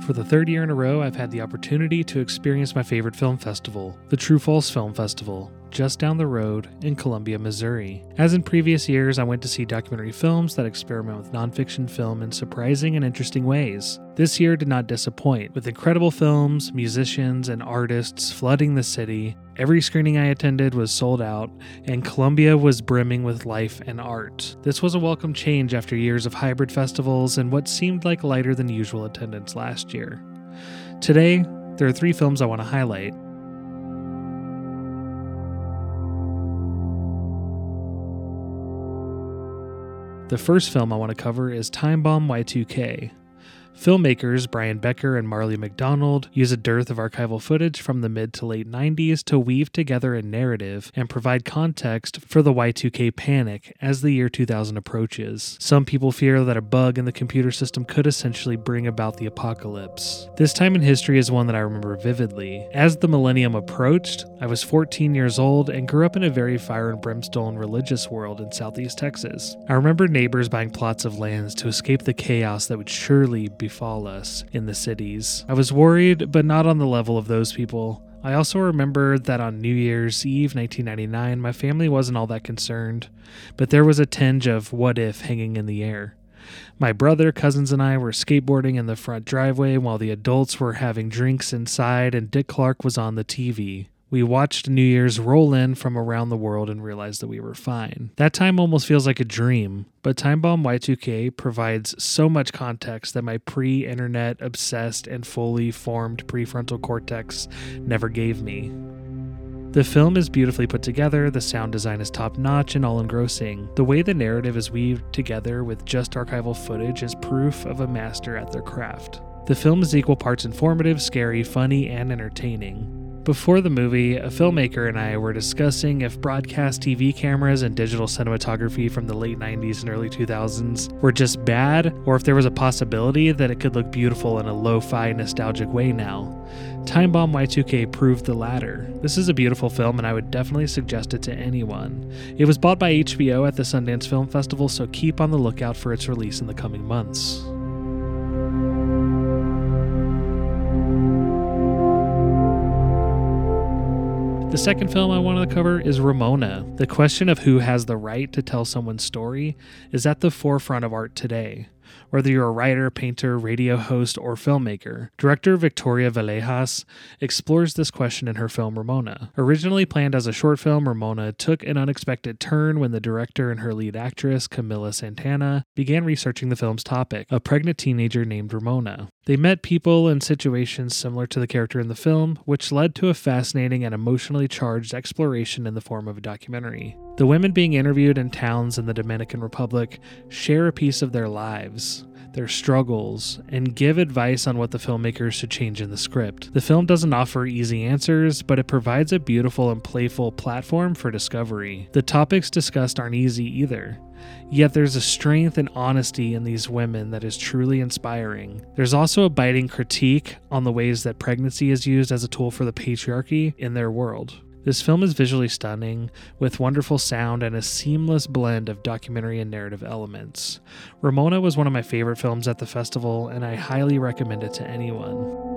For the third year in a row, I've had the opportunity to experience my favorite film festival, the True False Film Festival, just down the road in Columbia, Missouri. As in previous years, I went to see documentary films that experiment with nonfiction film in surprising and interesting ways. This year did not disappoint, with incredible films, musicians, and artists flooding the city. Every screening I attended was sold out, and Columbia was brimming with life and art. This was a welcome change after years of hybrid festivals and what seemed like lighter than usual attendance last year. Today, there are three films I want to highlight. The first film I want to cover is Time Bomb Y2K. Filmmakers Brian Becker and Marley McDonald use a dearth of archival footage from the mid to late 90s to weave together a narrative and provide context for the Y2K panic as the year 2000 approaches. Some people fear that a bug in the computer system could essentially bring about the apocalypse. This time in history is one that I remember vividly. As the millennium approached, I was 14 years old and grew up in a very fire and brimstone religious world in southeast Texas. I remember neighbors buying plots of lands to escape the chaos that would surely be befall us in the cities. I was worried, but not on the level of those people. I also remember that on New Year's Eve 1999, my family wasn't all that concerned, but there was a tinge of what if hanging in the air. My brother, cousins, and I were skateboarding in the front driveway while the adults were having drinks inside, and Dick Clark was on the TV. We watched New Year's roll in from around the world and realized that we were fine. That time almost feels like a dream, but Time Bomb Y2K provides so much context that my pre internet obsessed and fully formed prefrontal cortex never gave me. The film is beautifully put together, the sound design is top notch and all engrossing. The way the narrative is weaved together with just archival footage is proof of a master at their craft. The film is equal parts informative, scary, funny, and entertaining. Before the movie, a filmmaker and I were discussing if broadcast TV cameras and digital cinematography from the late 90s and early 2000s were just bad, or if there was a possibility that it could look beautiful in a lo fi nostalgic way now. Time Bomb Y2K proved the latter. This is a beautiful film, and I would definitely suggest it to anyone. It was bought by HBO at the Sundance Film Festival, so keep on the lookout for its release in the coming months. The second film I wanted to cover is Ramona. The question of who has the right to tell someone's story is at the forefront of art today whether you're a writer, painter, radio host, or filmmaker. Director Victoria Villegas explores this question in her film Ramona. Originally planned as a short film, Ramona took an unexpected turn when the director and her lead actress, Camila Santana, began researching the film's topic a pregnant teenager named Ramona. They met people in situations similar to the character in the film, which led to a fascinating and emotionally charged exploration in the form of a documentary. The women being interviewed in towns in the Dominican Republic share a piece of their lives, their struggles, and give advice on what the filmmakers should change in the script. The film doesn't offer easy answers, but it provides a beautiful and playful platform for discovery. The topics discussed aren't easy either. Yet there's a strength and honesty in these women that is truly inspiring. There's also a biting critique on the ways that pregnancy is used as a tool for the patriarchy in their world. This film is visually stunning, with wonderful sound and a seamless blend of documentary and narrative elements. Ramona was one of my favorite films at the festival, and I highly recommend it to anyone.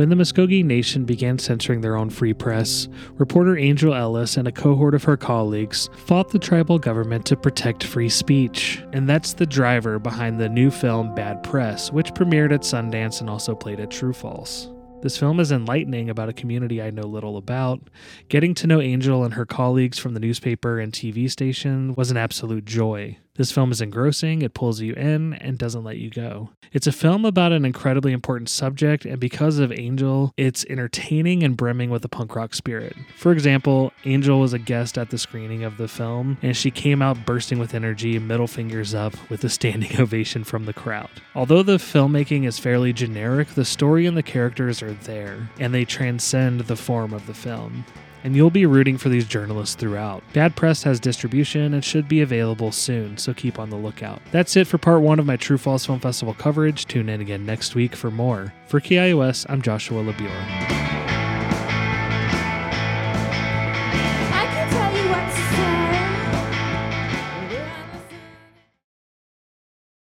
When the Muscogee Nation began censoring their own free press, reporter Angel Ellis and a cohort of her colleagues fought the tribal government to protect free speech. And that's the driver behind the new film Bad Press, which premiered at Sundance and also played at True False. This film is enlightening about a community I know little about. Getting to know Angel and her colleagues from the newspaper and TV station was an absolute joy. This film is engrossing, it pulls you in, and doesn't let you go. It's a film about an incredibly important subject, and because of Angel, it's entertaining and brimming with a punk rock spirit. For example, Angel was a guest at the screening of the film, and she came out bursting with energy, middle fingers up, with a standing ovation from the crowd. Although the filmmaking is fairly generic, the story and the characters are there, and they transcend the form of the film and you'll be rooting for these journalists throughout. Bad Press has distribution and should be available soon, so keep on the lookout. That's it for part one of my True False Film Festival coverage. Tune in again next week for more. For KIOS, I'm Joshua LaBure.